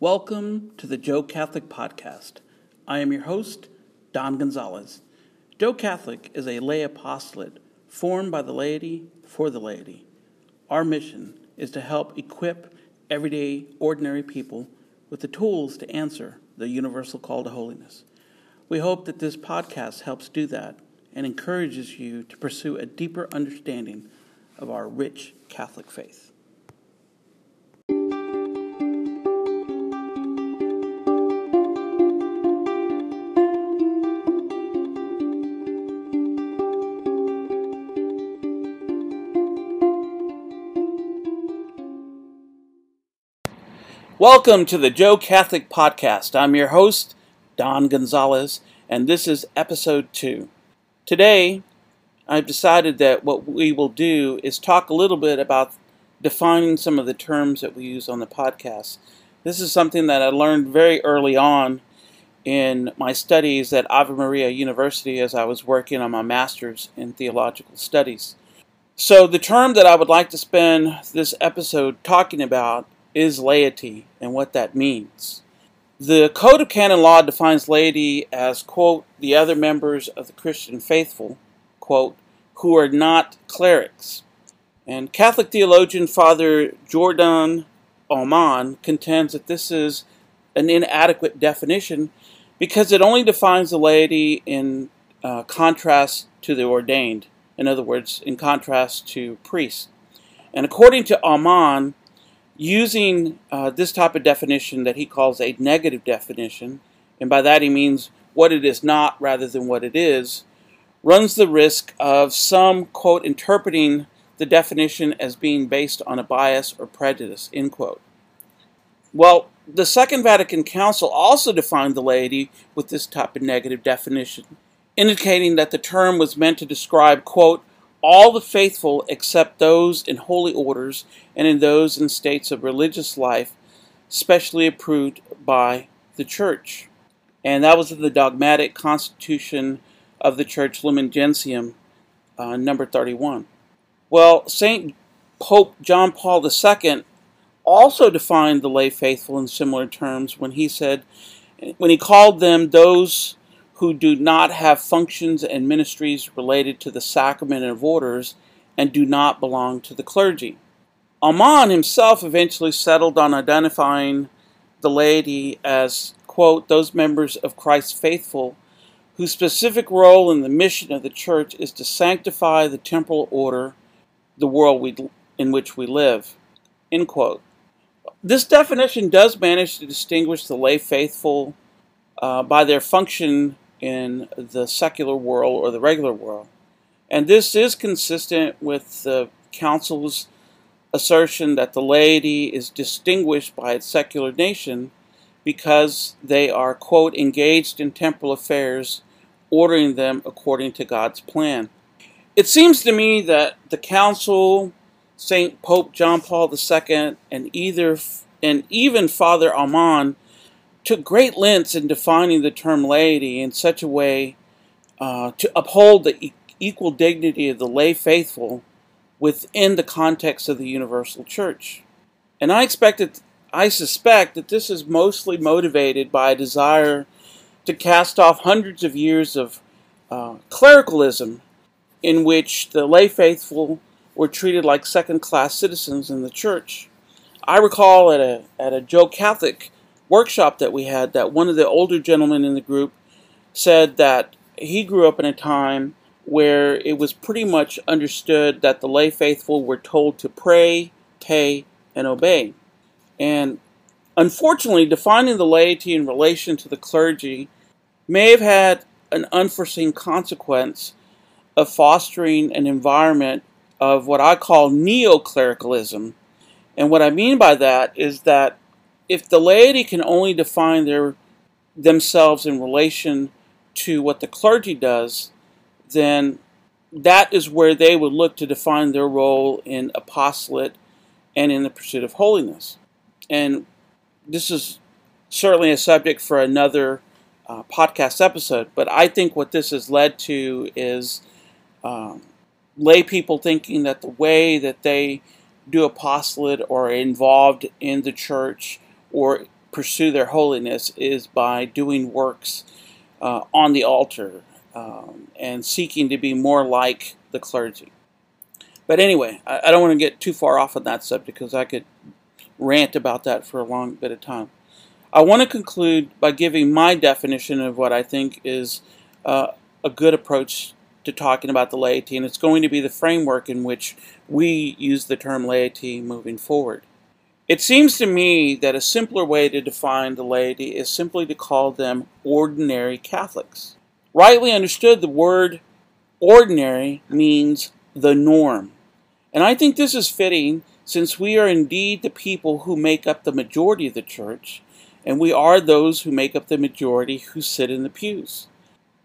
Welcome to the Joe Catholic Podcast. I am your host, Don Gonzalez. Joe Catholic is a lay apostolate formed by the laity for the laity. Our mission is to help equip everyday, ordinary people with the tools to answer the universal call to holiness. We hope that this podcast helps do that and encourages you to pursue a deeper understanding of our rich Catholic faith. Welcome to the Joe Catholic Podcast. I'm your host, Don Gonzalez, and this is episode two. Today, I've decided that what we will do is talk a little bit about defining some of the terms that we use on the podcast. This is something that I learned very early on in my studies at Ave Maria University as I was working on my master's in theological studies. So, the term that I would like to spend this episode talking about is laity and what that means. The Code of Canon Law defines laity as, quote, the other members of the Christian faithful, quote, who are not clerics. And Catholic theologian Father Jordan Aumann contends that this is an inadequate definition because it only defines the laity in uh, contrast to the ordained. In other words, in contrast to priests. And according to Aumann, using uh, this type of definition that he calls a negative definition, and by that he means what it is not rather than what it is, runs the risk of some, quote, interpreting the definition as being based on a bias or prejudice, end quote. Well, the Second Vatican Council also defined the laity with this type of negative definition, indicating that the term was meant to describe, quote, all the faithful except those in holy orders and in those in states of religious life specially approved by the church. And that was in the dogmatic constitution of the church Lumen Gentium, uh, number 31. Well, St. Pope John Paul II also defined the lay faithful in similar terms when he said, when he called them those who do not have functions and ministries related to the sacrament of orders and do not belong to the clergy. Aumann himself eventually settled on identifying the laity as, quote, those members of Christ's faithful whose specific role in the mission of the church is to sanctify the temporal order, the world we, in which we live, end quote. This definition does manage to distinguish the lay faithful uh, by their function in the secular world or the regular world. And this is consistent with the Council's assertion that the laity is distinguished by its secular nation because they are, quote, engaged in temporal affairs, ordering them according to God's plan. It seems to me that the Council, St. Pope John Paul II, and either and even Father Aumann took great lengths in defining the term laity in such a way uh, to uphold the e- equal dignity of the lay faithful within the context of the universal church. And I expect that, I suspect that this is mostly motivated by a desire to cast off hundreds of years of uh, clericalism in which the lay faithful were treated like second class citizens in the church. I recall at a, at a Joe Catholic workshop that we had that one of the older gentlemen in the group said that he grew up in a time where it was pretty much understood that the lay faithful were told to pray, pay, and obey. And unfortunately, defining the laity in relation to the clergy may have had an unforeseen consequence of fostering an environment of what I call neo clericalism. And what I mean by that is that if the laity can only define their themselves in relation to what the clergy does, then that is where they would look to define their role in apostolate and in the pursuit of holiness. And this is certainly a subject for another uh, podcast episode, but I think what this has led to is um, lay people thinking that the way that they do apostolate or are involved in the church or pursue their holiness is by doing works uh, on the altar um, and seeking to be more like the clergy. But anyway, I, I don't want to get too far off on that subject because I could rant about that for a long bit of time. I want to conclude by giving my definition of what I think is uh, a good approach to talking about the laity, and it's going to be the framework in which we use the term laity moving forward. It seems to me that a simpler way to define the laity is simply to call them ordinary Catholics. Rightly understood, the word ordinary means the norm. And I think this is fitting since we are indeed the people who make up the majority of the church, and we are those who make up the majority who sit in the pews.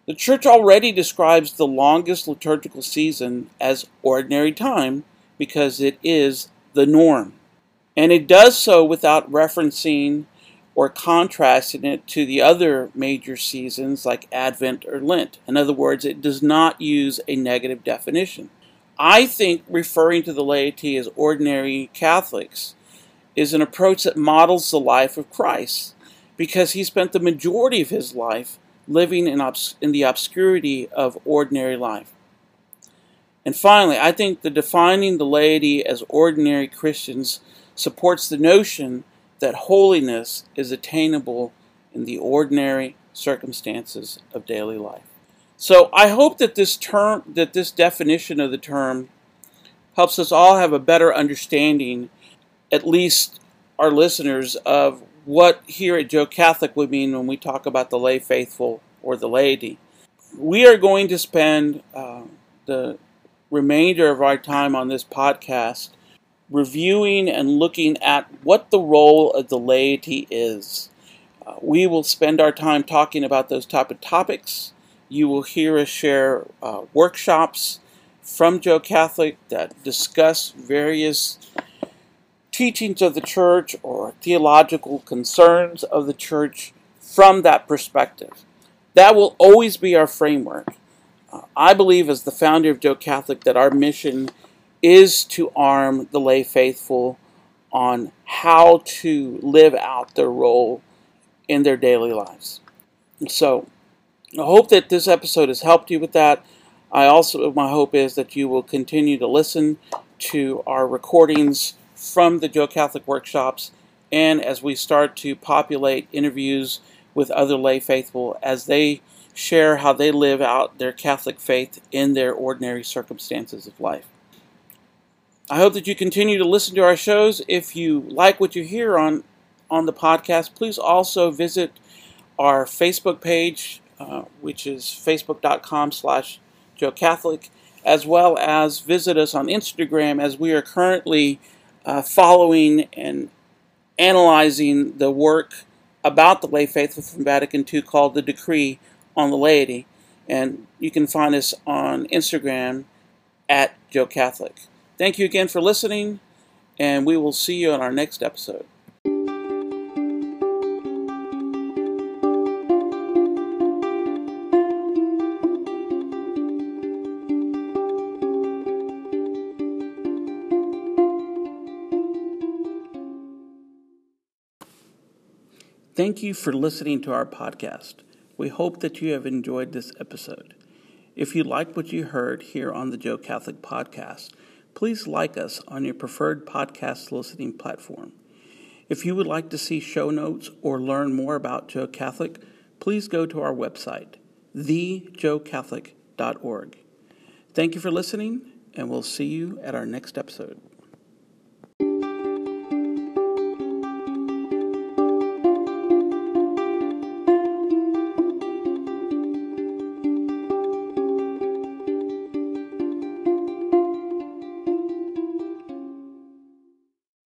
The church already describes the longest liturgical season as ordinary time because it is the norm. And it does so without referencing or contrasting it to the other major seasons like Advent or Lent. In other words, it does not use a negative definition. I think referring to the laity as ordinary Catholics is an approach that models the life of Christ because he spent the majority of his life living in, obs- in the obscurity of ordinary life. And finally, I think the defining the laity as ordinary Christians supports the notion that holiness is attainable in the ordinary circumstances of daily life. So I hope that this term that this definition of the term helps us all have a better understanding, at least our listeners, of what here at Joe Catholic would mean when we talk about the lay faithful or the laity. We are going to spend uh, the remainder of our time on this podcast reviewing and looking at what the role of the laity is. Uh, we will spend our time talking about those type of topics. You will hear us share uh, workshops from Joe Catholic that discuss various teachings of the church or theological concerns of the church from that perspective. That will always be our framework. Uh, I believe, as the founder of Joe Catholic, that our mission is to arm the lay faithful on how to live out their role in their daily lives. So, I hope that this episode has helped you with that. I also, my hope is that you will continue to listen to our recordings from the Joe Catholic workshops and as we start to populate interviews with other lay faithful as they share how they live out their Catholic faith in their ordinary circumstances of life. I hope that you continue to listen to our shows. If you like what you hear on on the podcast, please also visit our Facebook page, uh, which is facebook.com slash Joe Catholic, as well as visit us on Instagram as we are currently uh, following and analyzing the work about the lay faithful from Vatican II called the Decree on the Laity. And you can find us on Instagram at Joe Catholic. Thank you again for listening, and we will see you on our next episode. Thank you for listening to our podcast. We hope that you have enjoyed this episode. If you like what you heard here on the Joe Catholic Podcast, please like us on your preferred podcast listening platform. If you would like to see show notes or learn more about Joe Catholic, please go to our website, thejoecatholic.org. Thank you for listening, and we'll see you at our next episode.